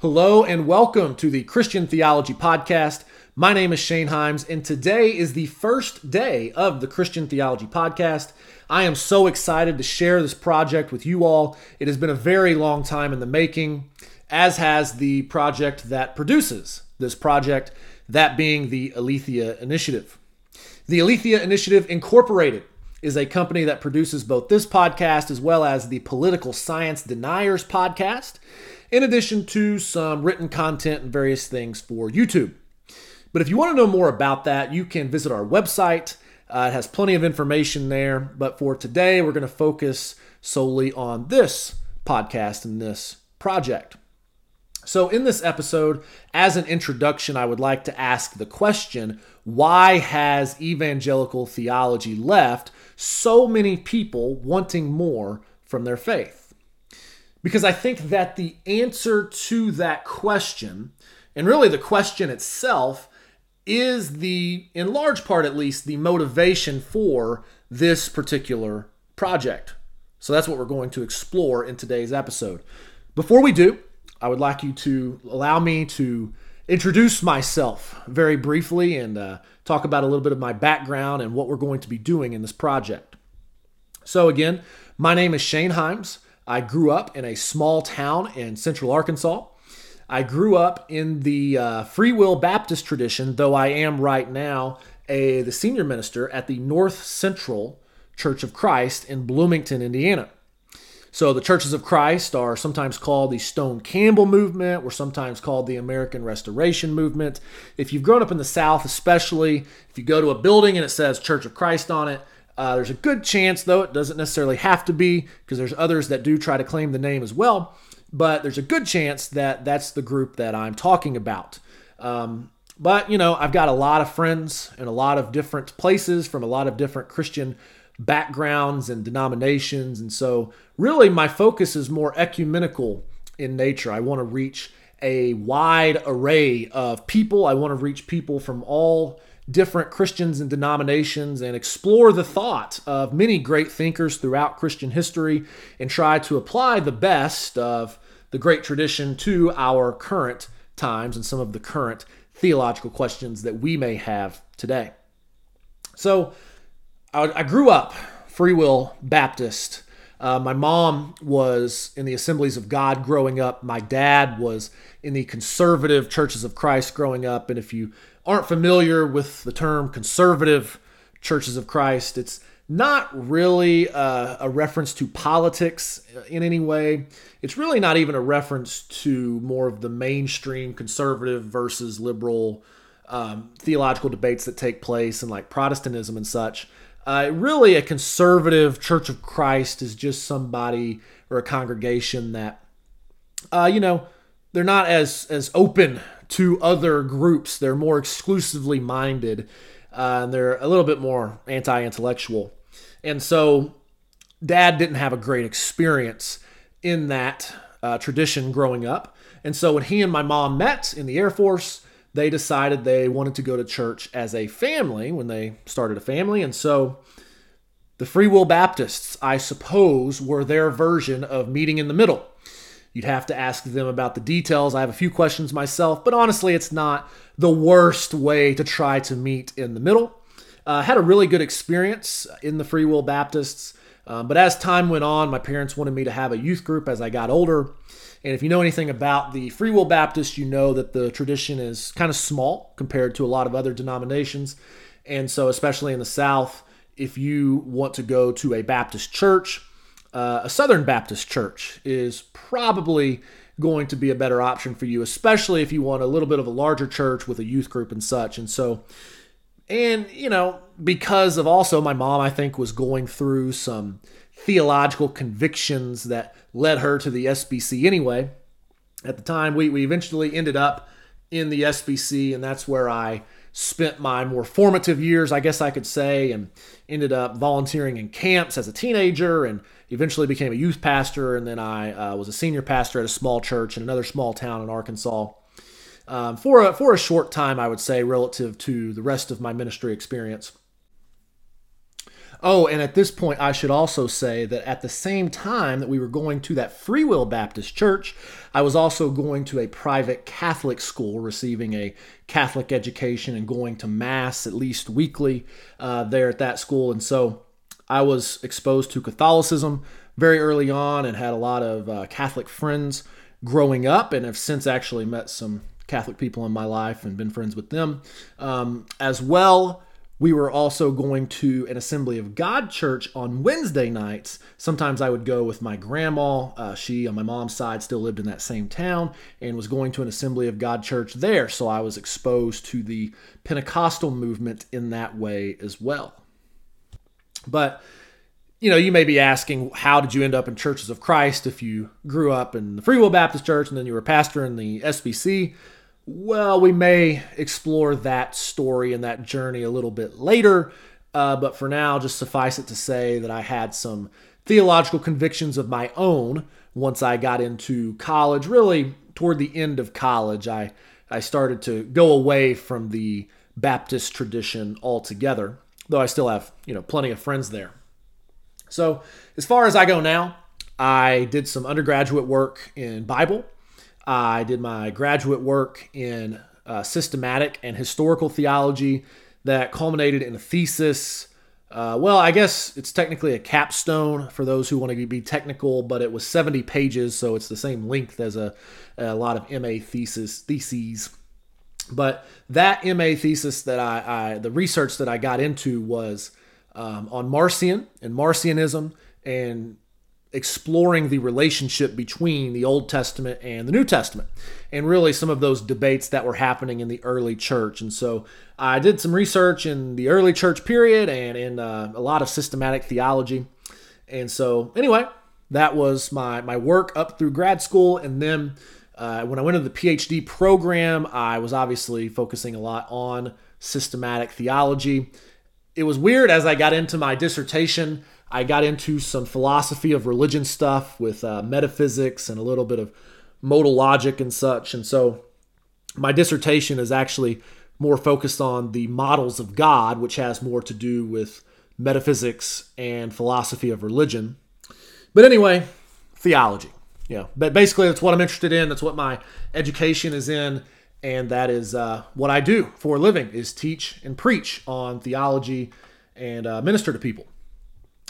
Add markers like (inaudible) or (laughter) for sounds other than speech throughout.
Hello and welcome to the Christian Theology Podcast. My name is Shane Himes, and today is the first day of the Christian Theology Podcast. I am so excited to share this project with you all. It has been a very long time in the making, as has the project that produces this project, that being the Aletheia Initiative. The Aletheia Initiative Incorporated is a company that produces both this podcast as well as the Political Science Deniers podcast in addition to some written content and various things for YouTube. But if you want to know more about that, you can visit our website. Uh, it has plenty of information there. But for today, we're going to focus solely on this podcast and this project. So, in this episode, as an introduction, I would like to ask the question why has evangelical theology left so many people wanting more from their faith? Because I think that the answer to that question, and really the question itself, is the, in large part at least, the motivation for this particular project. So that's what we're going to explore in today's episode. Before we do, I would like you to allow me to introduce myself very briefly and uh, talk about a little bit of my background and what we're going to be doing in this project. So, again, my name is Shane Himes. I grew up in a small town in central Arkansas. I grew up in the uh, Free Will Baptist tradition, though I am right now a the senior minister at the North Central Church of Christ in Bloomington, Indiana. So the Churches of Christ are sometimes called the Stone Campbell movement, or sometimes called the American Restoration movement. If you've grown up in the South, especially if you go to a building and it says Church of Christ on it, uh, there's a good chance, though, it doesn't necessarily have to be, because there's others that do try to claim the name as well, but there's a good chance that that's the group that I'm talking about. Um, but, you know, I've got a lot of friends in a lot of different places from a lot of different Christian backgrounds and denominations. And so, really, my focus is more ecumenical in nature. I want to reach a wide array of people, I want to reach people from all different Christians and denominations and explore the thought of many great thinkers throughout Christian history and try to apply the best of the great tradition to our current times and some of the current theological questions that we may have today. So, I, grew up Free Will Baptist. Uh, my mom was in the Assemblies of God growing up. My dad was in the conservative Churches of Christ growing up. And if you aren't familiar with the term conservative churches of Christ, it's not really a, a, reference to politics in any way. It's really not even a reference to more of the mainstream conservative versus liberal um, theological debates that take place in like Protestantism and such. Uh, really, a conservative Church of Christ is just somebody or a congregation that, uh, you know, they're not as as open to other groups. They're more exclusively minded, uh, and they're a little bit more anti-intellectual. And so, Dad didn't have a great experience in that uh, tradition growing up. And so, when he and my mom met in the Air Force, they decided they wanted to go to church as a family when they started a family. And so, the Free Will Baptists, I suppose, were their version of meeting in the middle. You'd have to ask them about the details. I have a few questions myself, but honestly, it's not the worst way to try to meet in the middle. Uh, had a really good experience in the Free Will Baptists, um, but as time went on, my parents wanted me to have a youth group as I got older. And if you know anything about the Free Will Baptist, you know that the tradition is kind of small compared to a lot of other denominations. And so, especially in the South, if you want to go to a Baptist church, uh, a Southern Baptist church is probably going to be a better option for you, especially if you want a little bit of a larger church with a youth group and such. And so, and you know, because of also my mom, I think, was going through some theological convictions that led her to the SBC anyway. At the time, we, we eventually ended up in the SBC, and that's where I spent my more formative years, I guess I could say, and ended up volunteering in camps as a teenager and eventually became a youth pastor. And then I uh, was a senior pastor at a small church in another small town in Arkansas um, for, a, for a short time, I would say, relative to the rest of my ministry experience. Oh, and at this point, I should also say that at the same time that we were going to that Free Will Baptist church, I was also going to a private Catholic school, receiving a Catholic education and going to Mass at least weekly uh, there at that school. And so I was exposed to Catholicism very early on and had a lot of uh, Catholic friends growing up, and have since actually met some Catholic people in my life and been friends with them um, as well. We were also going to an Assembly of God church on Wednesday nights. Sometimes I would go with my grandma. Uh, she, on my mom's side, still lived in that same town and was going to an Assembly of God church there. So I was exposed to the Pentecostal movement in that way as well. But you know, you may be asking, how did you end up in Churches of Christ if you grew up in the Free Will Baptist Church and then you were a pastor in the SBC? Well, we may explore that story and that journey a little bit later, uh, but for now, just suffice it to say that I had some theological convictions of my own once I got into college. Really, toward the end of college, I, I started to go away from the Baptist tradition altogether, though I still have you know plenty of friends there. So, as far as I go now, I did some undergraduate work in Bible. I did my graduate work in uh, systematic and historical theology that culminated in a thesis. Uh, well, I guess it's technically a capstone for those who want to be technical, but it was 70 pages, so it's the same length as a, a lot of MA thesis theses. But that MA thesis that I, I the research that I got into was um, on Marcion and Marcionism and exploring the relationship between the Old Testament and the New Testament, and really some of those debates that were happening in the early church. And so I did some research in the early church period and in uh, a lot of systematic theology. And so, anyway, that was my my work up through grad school, and then. Uh, when I went into the PhD program, I was obviously focusing a lot on systematic theology it was weird as I got into my dissertation. I got into some philosophy of religion stuff with uh, metaphysics and a little bit of modal logic and such. And so my dissertation is actually more focused on the models of God, which has more to do with metaphysics and philosophy of religion. But anyway, theology. Yeah, but basically that's what I'm interested in. That's what my education is in and that is uh, what I do for a living is teach and preach on theology and uh, minister to people.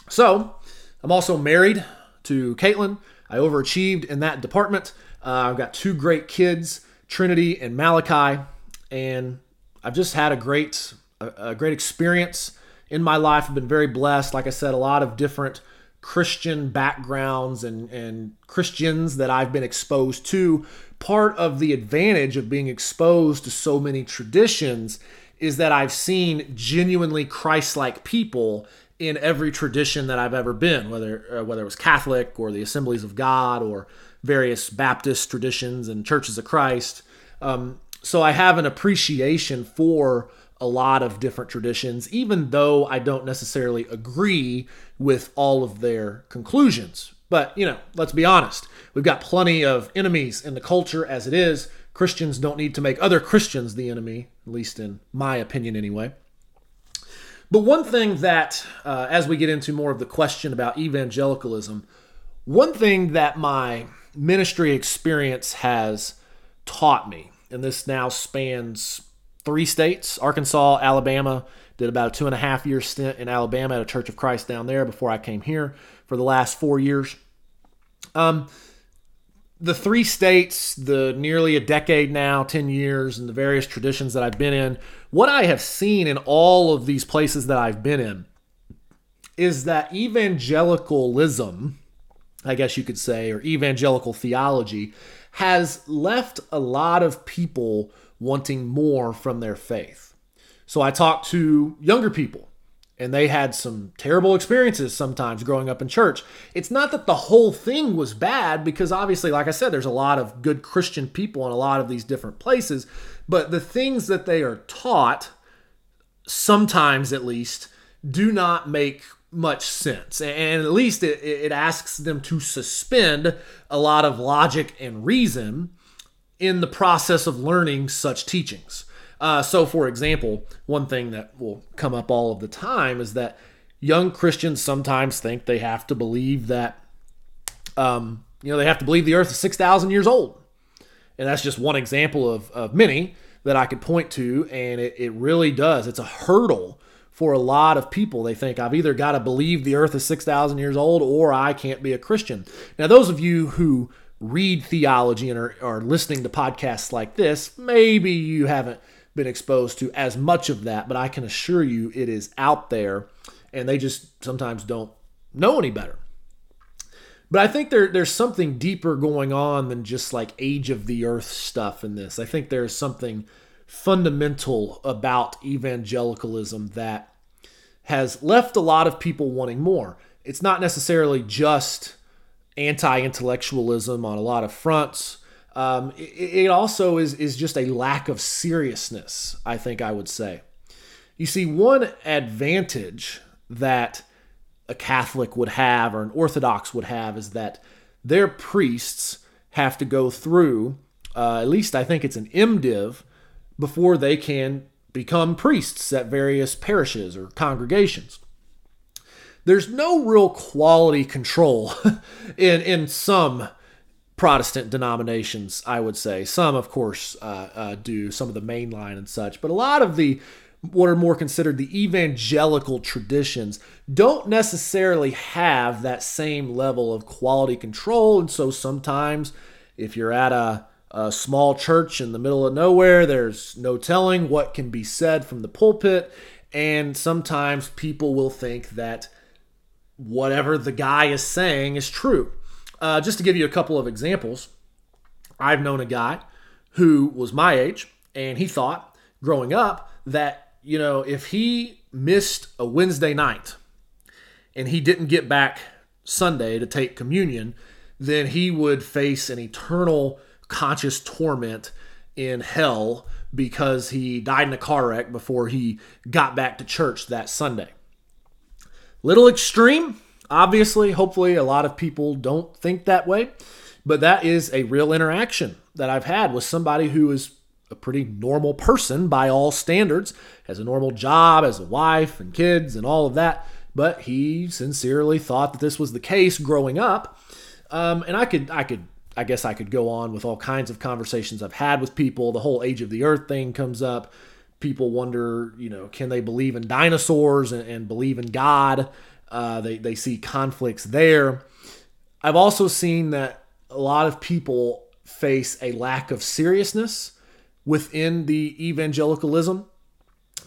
So I'm also married to Caitlin. I overachieved in that department. Uh, I've got two great kids, Trinity and Malachi, and I've just had a great a, a great experience in my life. I've been very blessed. Like I said, a lot of different Christian backgrounds and, and Christians that I've been exposed to. Part of the advantage of being exposed to so many traditions is that I've seen genuinely Christ-like people in every tradition that I've ever been, whether uh, whether it was Catholic or the Assemblies of God or various Baptist traditions and Churches of Christ. Um, so I have an appreciation for a lot of different traditions, even though I don't necessarily agree with all of their conclusions. But, you know, let's be honest. We've got plenty of enemies in the culture as it is. Christians don't need to make other Christians the enemy, at least in my opinion, anyway. But one thing that, uh, as we get into more of the question about evangelicalism, one thing that my ministry experience has taught me, and this now spans three states Arkansas, Alabama. Did about a two and a half year stint in Alabama at a Church of Christ down there before I came here for the last four years. Um, the three states, the nearly a decade now, 10 years, and the various traditions that I've been in, what I have seen in all of these places that I've been in is that evangelicalism, I guess you could say, or evangelical theology, has left a lot of people wanting more from their faith. So I talked to younger people and they had some terrible experiences sometimes growing up in church. It's not that the whole thing was bad because obviously like I said there's a lot of good Christian people in a lot of these different places, but the things that they are taught sometimes at least do not make much sense. And at least it, it asks them to suspend a lot of logic and reason in the process of learning such teachings. Uh, so, for example, one thing that will come up all of the time is that young Christians sometimes think they have to believe that, um, you know, they have to believe the earth is 6,000 years old. And that's just one example of, of many that I could point to. And it, it really does. It's a hurdle for a lot of people. They think I've either got to believe the earth is 6,000 years old or I can't be a Christian. Now, those of you who read theology and are, are listening to podcasts like this, maybe you haven't been exposed to as much of that, but I can assure you it is out there and they just sometimes don't know any better. But I think there, there's something deeper going on than just like age of the earth stuff in this. I think there's something fundamental about evangelicalism that has left a lot of people wanting more. It's not necessarily just anti intellectualism on a lot of fronts. Um, it, it also is, is just a lack of seriousness, I think I would say. You see, one advantage that a Catholic would have or an Orthodox would have is that their priests have to go through, uh, at least I think it's an MDiv, before they can become priests at various parishes or congregations. There's no real quality control (laughs) in, in some Protestant denominations, I would say. Some, of course, uh, uh, do, some of the mainline and such, but a lot of the what are more considered the evangelical traditions don't necessarily have that same level of quality control. And so sometimes, if you're at a, a small church in the middle of nowhere, there's no telling what can be said from the pulpit. And sometimes people will think that whatever the guy is saying is true. Uh, just to give you a couple of examples, I've known a guy who was my age, and he thought growing up that you know, if he missed a Wednesday night and he didn't get back Sunday to take communion, then he would face an eternal conscious torment in hell because he died in a car wreck before he got back to church that Sunday. Little extreme, obviously. Hopefully, a lot of people don't think that way, but that is a real interaction that I've had with somebody who is a pretty normal person by all standards, has a normal job, has a wife and kids and all of that. But he sincerely thought that this was the case growing up. Um, and I could, I could, I guess I could go on with all kinds of conversations I've had with people. The whole age of the earth thing comes up. People wonder, you know, can they believe in dinosaurs and, and believe in God? Uh, they, they see conflicts there. I've also seen that a lot of people face a lack of seriousness within the evangelicalism.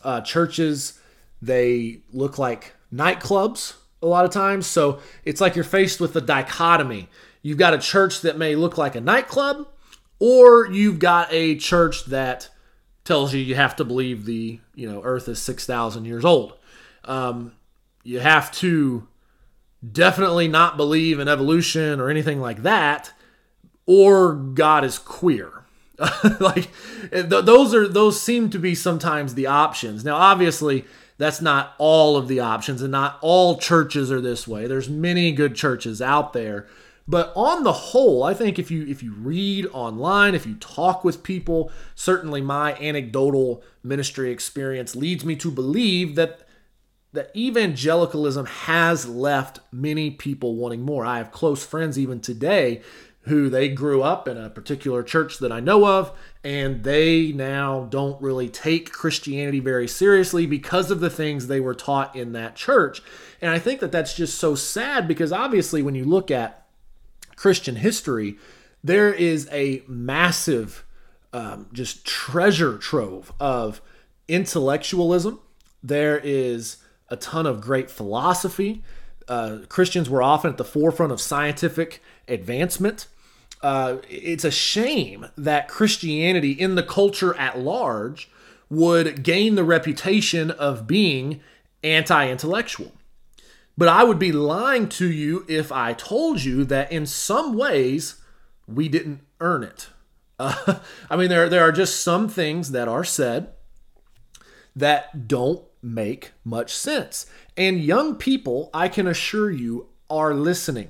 Uh, churches, they look like nightclubs a lot of times. So it's like you're faced with a dichotomy. You've got a church that may look like a nightclub, or you've got a church that tells you you have to believe the you know Earth is six thousand years old. Um, you have to definitely not believe in evolution or anything like that, or God is queer. (laughs) like th- those are those seem to be sometimes the options. Now, obviously, that's not all of the options, and not all churches are this way. There's many good churches out there, but on the whole, I think if you if you read online, if you talk with people, certainly my anecdotal ministry experience leads me to believe that that evangelicalism has left many people wanting more. I have close friends even today who they grew up in a particular church that I know of, and they now don't really take Christianity very seriously because of the things they were taught in that church. And I think that that's just so sad because obviously, when you look at Christian history, there is a massive, um, just treasure trove of intellectualism. There is a ton of great philosophy. Uh, Christians were often at the forefront of scientific advancement uh, it's a shame that Christianity in the culture at large would gain the reputation of being anti intellectual. But I would be lying to you if I told you that in some ways we didn't earn it. Uh, (laughs) I mean, there, there are just some things that are said that don't make much sense. And young people, I can assure you, are listening.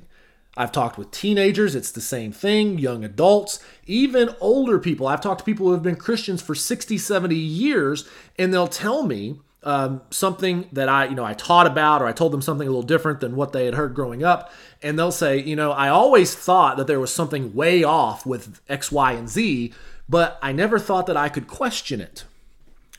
I've talked with teenagers, it's the same thing, young adults, even older people. I've talked to people who have been Christians for 60, 70 years, and they'll tell me um, something that I, you know, I taught about or I told them something a little different than what they had heard growing up, and they'll say, you know, I always thought that there was something way off with X, Y, and Z, but I never thought that I could question it,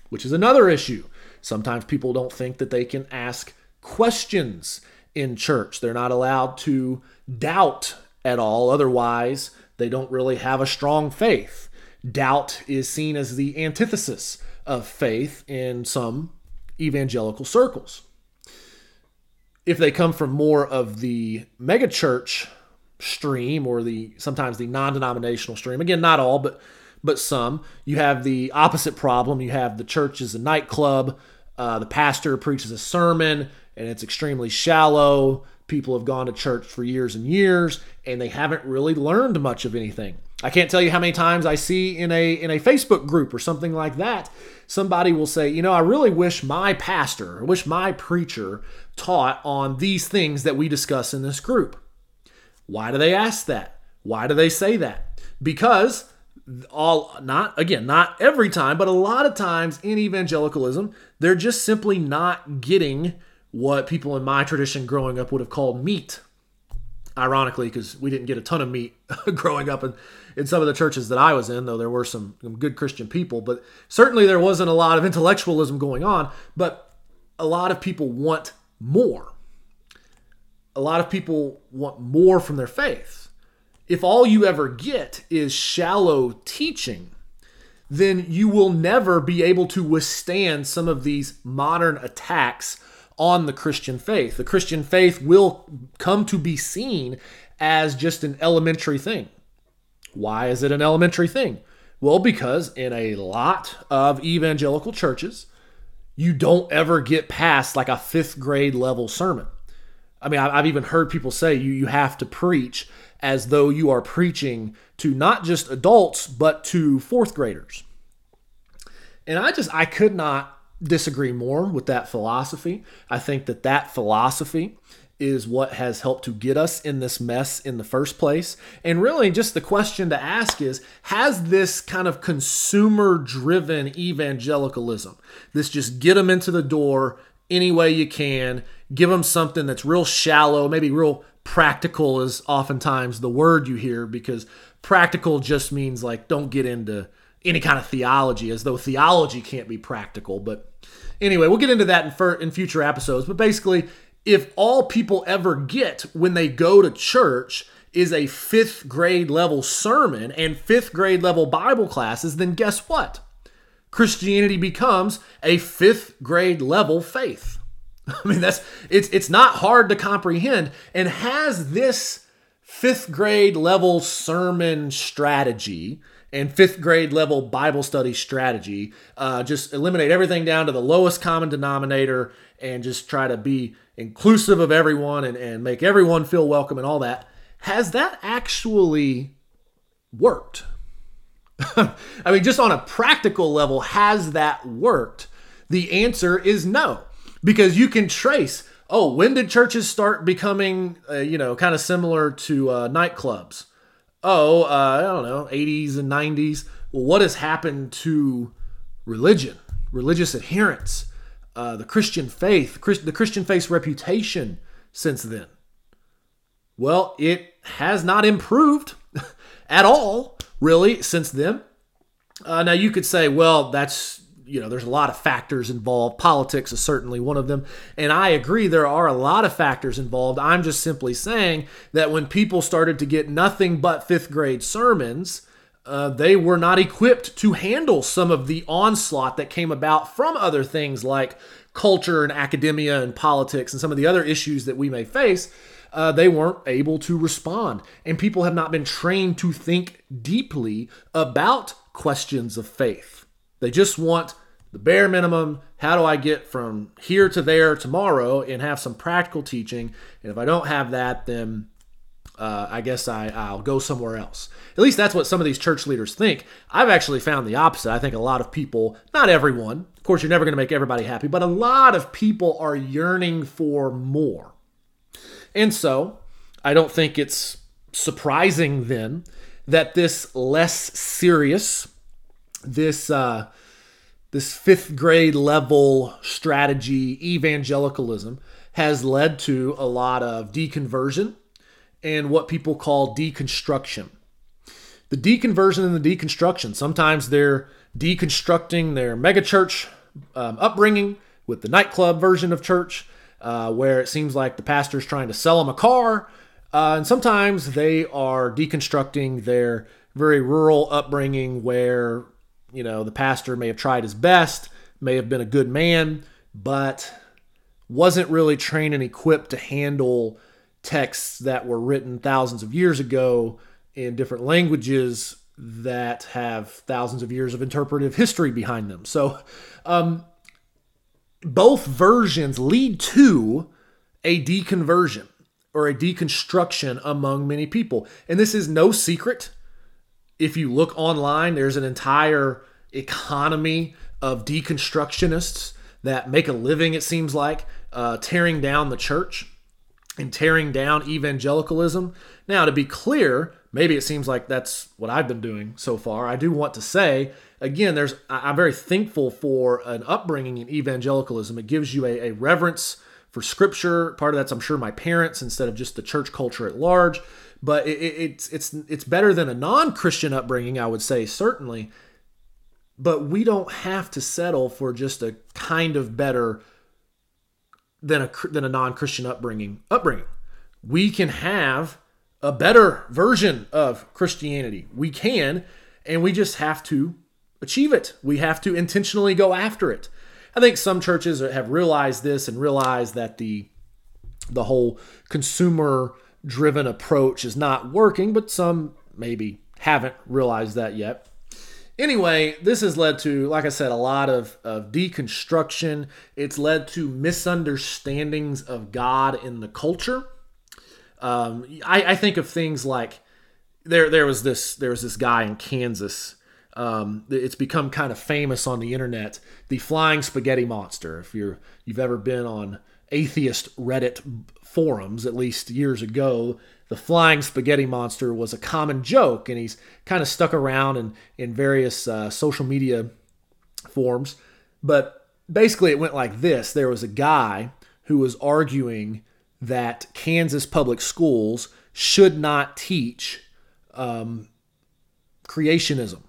which is another issue. Sometimes people don't think that they can ask questions in church. They're not allowed to doubt at all, otherwise, they don't really have a strong faith. Doubt is seen as the antithesis of faith in some evangelical circles. If they come from more of the megachurch stream or the sometimes the non-denominational stream, again, not all, but but some, you have the opposite problem. You have the church is a nightclub. Uh, the pastor preaches a sermon and it's extremely shallow. People have gone to church for years and years and they haven't really learned much of anything. I can't tell you how many times I see in a in a Facebook group or something like that, somebody will say, "You know, I really wish my pastor, I wish my preacher taught on these things that we discuss in this group." Why do they ask that? Why do they say that? Because all not again, not every time, but a lot of times in evangelicalism, they're just simply not getting what people in my tradition growing up would have called meat ironically, because we didn't get a ton of meat (laughs) growing up in, in some of the churches that I was in, though there were some, some good Christian people. But certainly there wasn't a lot of intellectualism going on. But a lot of people want more. A lot of people want more from their faith. If all you ever get is shallow teaching, then you will never be able to withstand some of these modern attacks on the Christian faith. The Christian faith will come to be seen as just an elementary thing. Why is it an elementary thing? Well, because in a lot of evangelical churches, you don't ever get past like a fifth grade level sermon. I mean, I've even heard people say you, you have to preach as though you are preaching to not just adults, but to fourth graders. And I just, I could not disagree more with that philosophy. I think that that philosophy is what has helped to get us in this mess in the first place. And really, just the question to ask is Has this kind of consumer driven evangelicalism, this just get them into the door any way you can, give them something that's real shallow, maybe real practical, is oftentimes the word you hear because practical just means like don't get into any kind of theology as though theology can't be practical. But anyway, we'll get into that in, fir- in future episodes. But basically, if all people ever get when they go to church is a fifth grade level sermon and fifth grade level Bible classes, then guess what? Christianity becomes a fifth grade level faith. (laughs) I mean, that's it's it's not hard to comprehend. And has this fifth grade level sermon strategy and fifth grade level Bible study strategy. Uh, just eliminate everything down to the lowest common denominator and just try to be inclusive of everyone and, and make everyone feel welcome and all that. Has that actually worked? (laughs) I mean, just on a practical level, has that worked? The answer is no, because you can trace. Oh, when did churches start becoming, uh, you know, kind of similar to uh, nightclubs? Oh, uh, I don't know, 80s and 90s. Well, what has happened to religion, religious adherence, uh, the Christian faith, the Christian faith's reputation since then? Well, it has not improved (laughs) at all, really, since then. Uh, now, you could say, well, that's you know, there's a lot of factors involved. Politics is certainly one of them. And I agree, there are a lot of factors involved. I'm just simply saying that when people started to get nothing but fifth grade sermons, uh, they were not equipped to handle some of the onslaught that came about from other things like culture and academia and politics and some of the other issues that we may face. Uh, they weren't able to respond. And people have not been trained to think deeply about questions of faith. They just want the bare minimum. How do I get from here to there tomorrow and have some practical teaching? And if I don't have that, then uh, I guess I, I'll go somewhere else. At least that's what some of these church leaders think. I've actually found the opposite. I think a lot of people, not everyone, of course, you're never going to make everybody happy, but a lot of people are yearning for more. And so I don't think it's surprising then that this less serious, this uh, this fifth grade level strategy, evangelicalism, has led to a lot of deconversion and what people call deconstruction. The deconversion and the deconstruction, sometimes they're deconstructing their megachurch um, upbringing with the nightclub version of church, uh, where it seems like the pastor's trying to sell them a car. Uh, and sometimes they are deconstructing their very rural upbringing where, you know, the pastor may have tried his best, may have been a good man, but wasn't really trained and equipped to handle texts that were written thousands of years ago in different languages that have thousands of years of interpretive history behind them. So, um, both versions lead to a deconversion or a deconstruction among many people. And this is no secret. If you look online, there's an entire economy of deconstructionists that make a living, it seems like, uh, tearing down the church and tearing down evangelicalism. Now, to be clear, maybe it seems like that's what I've been doing so far. I do want to say, again, there's I'm very thankful for an upbringing in evangelicalism. It gives you a, a reverence for scripture. Part of that's, I'm sure, my parents instead of just the church culture at large. But it, it, it's it's it's better than a non-Christian upbringing, I would say, certainly. But we don't have to settle for just a kind of better than a than a non-Christian upbringing. Upbringing, we can have a better version of Christianity. We can, and we just have to achieve it. We have to intentionally go after it. I think some churches have realized this and realized that the the whole consumer driven approach is not working, but some maybe haven't realized that yet. Anyway, this has led to, like I said, a lot of, of deconstruction. It's led to misunderstandings of God in the culture. Um, I, I, think of things like there there was this there was this guy in Kansas. Um, it's become kind of famous on the internet. The flying spaghetti monster. If you're you've ever been on atheist Reddit forums, at least years ago, the flying spaghetti monster was a common joke, and he's kind of stuck around in, in various uh, social media forms. But basically, it went like this there was a guy who was arguing that Kansas public schools should not teach um, creationism,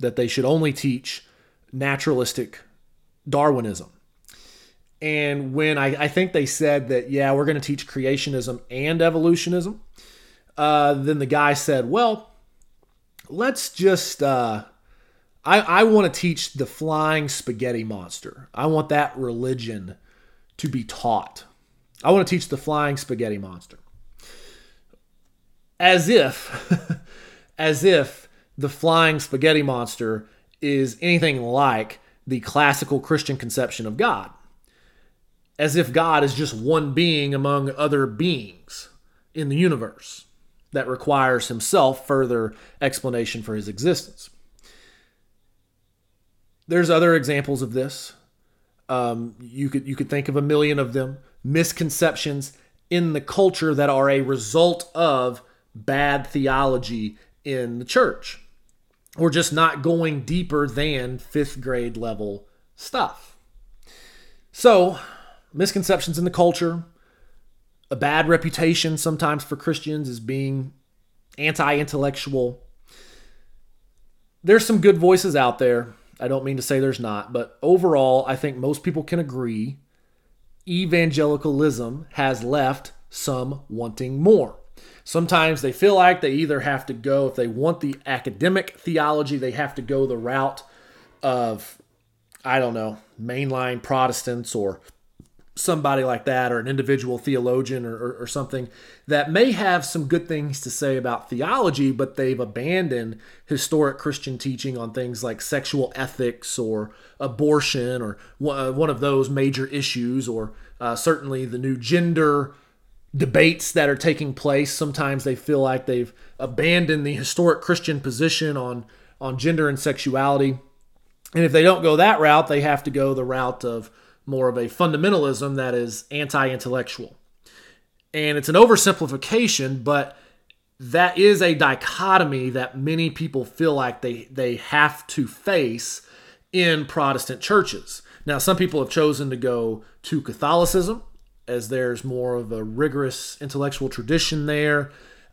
that they should only teach naturalistic Darwinism. And when I, I think they said that, yeah, we're going to teach creationism and evolutionism, uh, then the guy said, well, let's just, uh, I, I want to teach the flying spaghetti monster. I want that religion to be taught. I want to teach the flying spaghetti monster. As if, (laughs) as if the flying spaghetti monster is anything like the classical Christian conception of God as if God is just one being among other beings in the universe that requires himself further explanation for his existence. There's other examples of this. Um, you could you could think of a million of them. Misconceptions in the culture that are a result of bad theology in the church, or just not going deeper than fifth grade level stuff. So misconceptions in the culture, a bad reputation sometimes for Christians as being anti intellectual. There's some good voices out there. I don't mean to say there's not, but overall, I think most people can agree evangelicalism has left some wanting more. Sometimes they feel like they either have to go, if they want the academic theology, they have to go the route of, I don't know, mainline Protestants or somebody like that or an individual theologian or, or, or, something that may have some good things to say about theology, but they've abandoned historic Christian teaching on things like sexual ethics or abortion or uh, one of those major issues, or uh, certainly the new gender debates that are taking place. Sometimes they feel like they've abandoned the historic Christian position on, on gender and sexuality. And if they don't go that route, they have to go the route of more of a fundamentalism that is anti intellectual. And it's an oversimplification, but that is a dichotomy that many people feel like they, they have to face in Protestant churches. Now, some people have chosen to go to Catholicism as there's more of a rigorous intellectual tradition there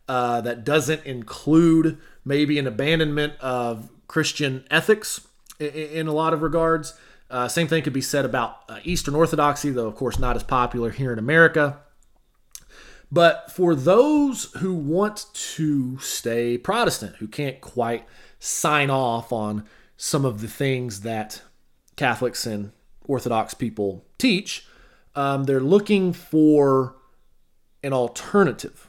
uh, that doesn't include maybe an abandonment of Christian ethics in, in a lot of regards. Uh, same thing could be said about uh, Eastern Orthodoxy, though, of course, not as popular here in America. But for those who want to stay Protestant, who can't quite sign off on some of the things that Catholics and Orthodox people teach, um, they're looking for an alternative.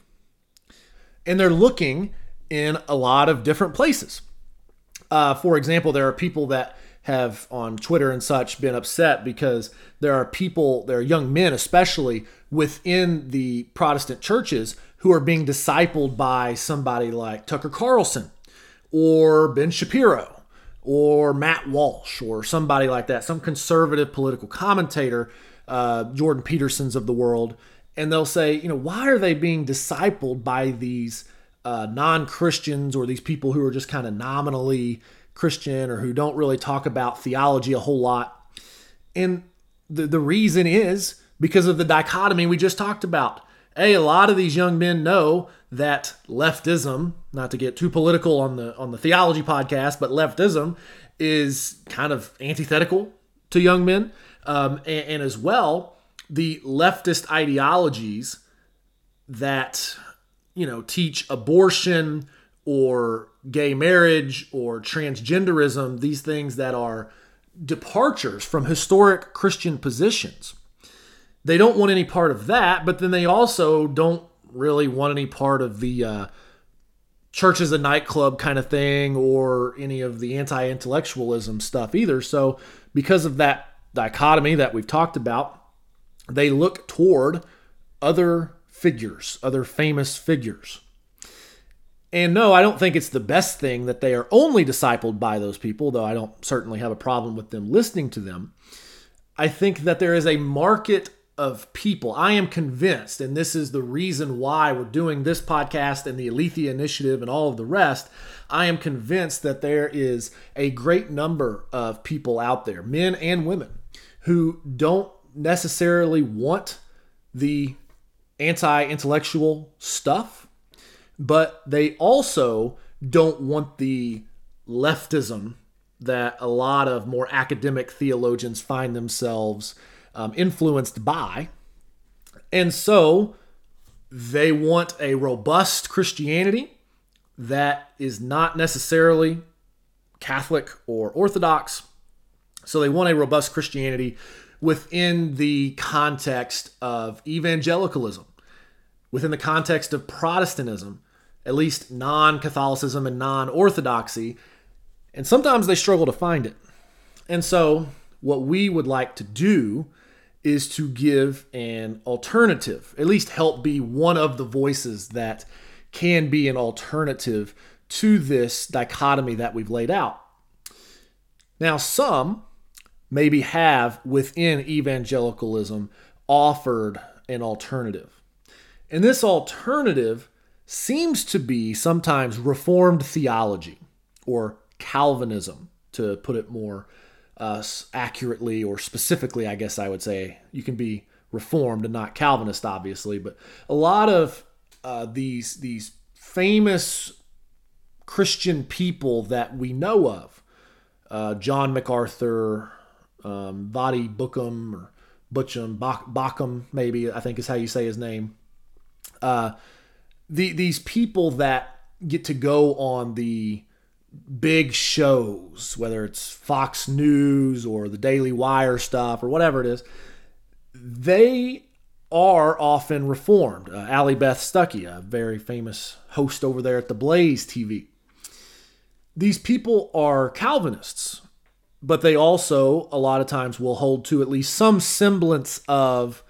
And they're looking in a lot of different places. Uh, for example, there are people that have on Twitter and such been upset because there are people, there are young men especially within the Protestant churches who are being discipled by somebody like Tucker Carlson or Ben Shapiro or Matt Walsh or somebody like that, some conservative political commentator, uh, Jordan Peterson's of the world. And they'll say, you know, why are they being discipled by these uh, non Christians or these people who are just kind of nominally Christian or who don't really talk about theology a whole lot. And the, the reason is because of the dichotomy we just talked about. A, a lot of these young men know that leftism, not to get too political on the on the theology podcast, but leftism is kind of antithetical to young men, um, and, and as well the leftist ideologies that you know teach abortion or gay marriage or transgenderism, these things that are departures from historic Christian positions. They don't want any part of that, but then they also don't really want any part of the uh, church as a nightclub kind of thing or any of the anti intellectualism stuff either. So, because of that dichotomy that we've talked about, they look toward other figures, other famous figures. And no, I don't think it's the best thing that they are only discipled by those people, though I don't certainly have a problem with them listening to them. I think that there is a market of people. I am convinced, and this is the reason why we're doing this podcast and the Aletheia Initiative and all of the rest. I am convinced that there is a great number of people out there, men and women, who don't necessarily want the anti intellectual stuff but they also don't want the leftism that a lot of more academic theologians find themselves um, influenced by. And so they want a robust Christianity that is not necessarily Catholic or Orthodox. So they want a robust Christianity within the context of evangelicalism, within the context of Protestantism, at least non Catholicism and non Orthodoxy, and sometimes they struggle to find it. And so, what we would like to do is to give an alternative, at least help be one of the voices that can be an alternative to this dichotomy that we've laid out. Now, some maybe have within evangelicalism offered an alternative. And this alternative seems to be sometimes Reformed theology or Calvinism, to put it more uh, accurately or specifically, I guess I would say. You can be Reformed and not Calvinist, obviously, but a lot of uh, these these famous Christian people that we know of, uh, John MacArthur, um, Voddie Baucham or Butcham, Baucham, maybe I think is how you say his name. The these people that get to go on the big shows, whether it's Fox News or the Daily Wire stuff or whatever it is, they are often reformed. Uh, Allie Beth Stuckey, a very famous host over there at the Blaze TV. These people are Calvinists, but they also, a lot of times, will hold to at least some semblance of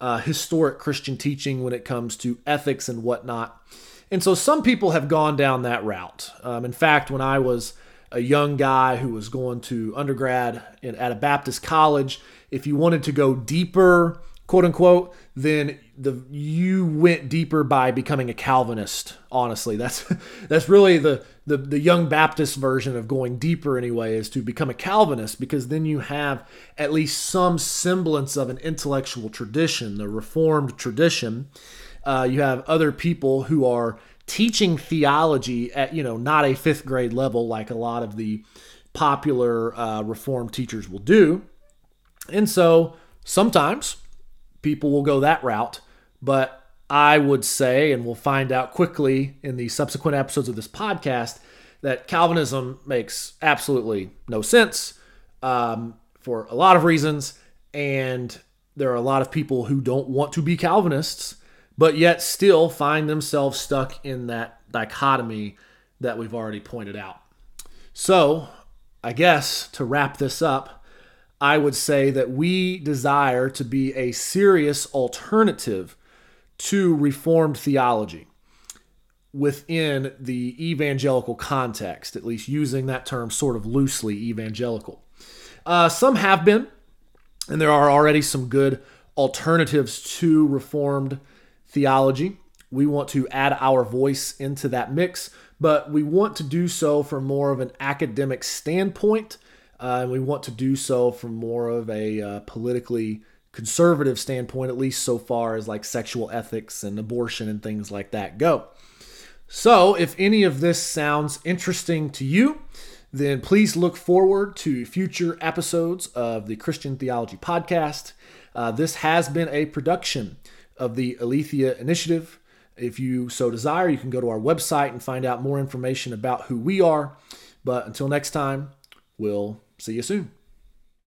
uh, historic Christian teaching when it comes to ethics and whatnot. And so some people have gone down that route. Um, in fact, when I was a young guy who was going to undergrad in, at a Baptist college, if you wanted to go deeper, quote unquote, then the you went deeper by becoming a Calvinist. Honestly, that's (laughs) that's really the, the the young Baptist version of going deeper. Anyway, is to become a Calvinist because then you have at least some semblance of an intellectual tradition, the Reformed tradition. Uh, you have other people who are teaching theology at you know not a fifth grade level like a lot of the popular uh, Reformed teachers will do, and so sometimes people will go that route. But I would say, and we'll find out quickly in the subsequent episodes of this podcast, that Calvinism makes absolutely no sense um, for a lot of reasons. And there are a lot of people who don't want to be Calvinists, but yet still find themselves stuck in that dichotomy that we've already pointed out. So, I guess to wrap this up, I would say that we desire to be a serious alternative to Reformed theology within the evangelical context, at least using that term sort of loosely, evangelical. Uh, some have been, and there are already some good alternatives to Reformed theology. We want to add our voice into that mix, but we want to do so from more of an academic standpoint uh, and we want to do so from more of a uh, politically conservative standpoint, at least so far as like sexual ethics and abortion and things like that go. So, if any of this sounds interesting to you, then please look forward to future episodes of the Christian Theology Podcast. Uh, this has been a production of the Aletheia Initiative. If you so desire, you can go to our website and find out more information about who we are. But until next time, we'll See you soon.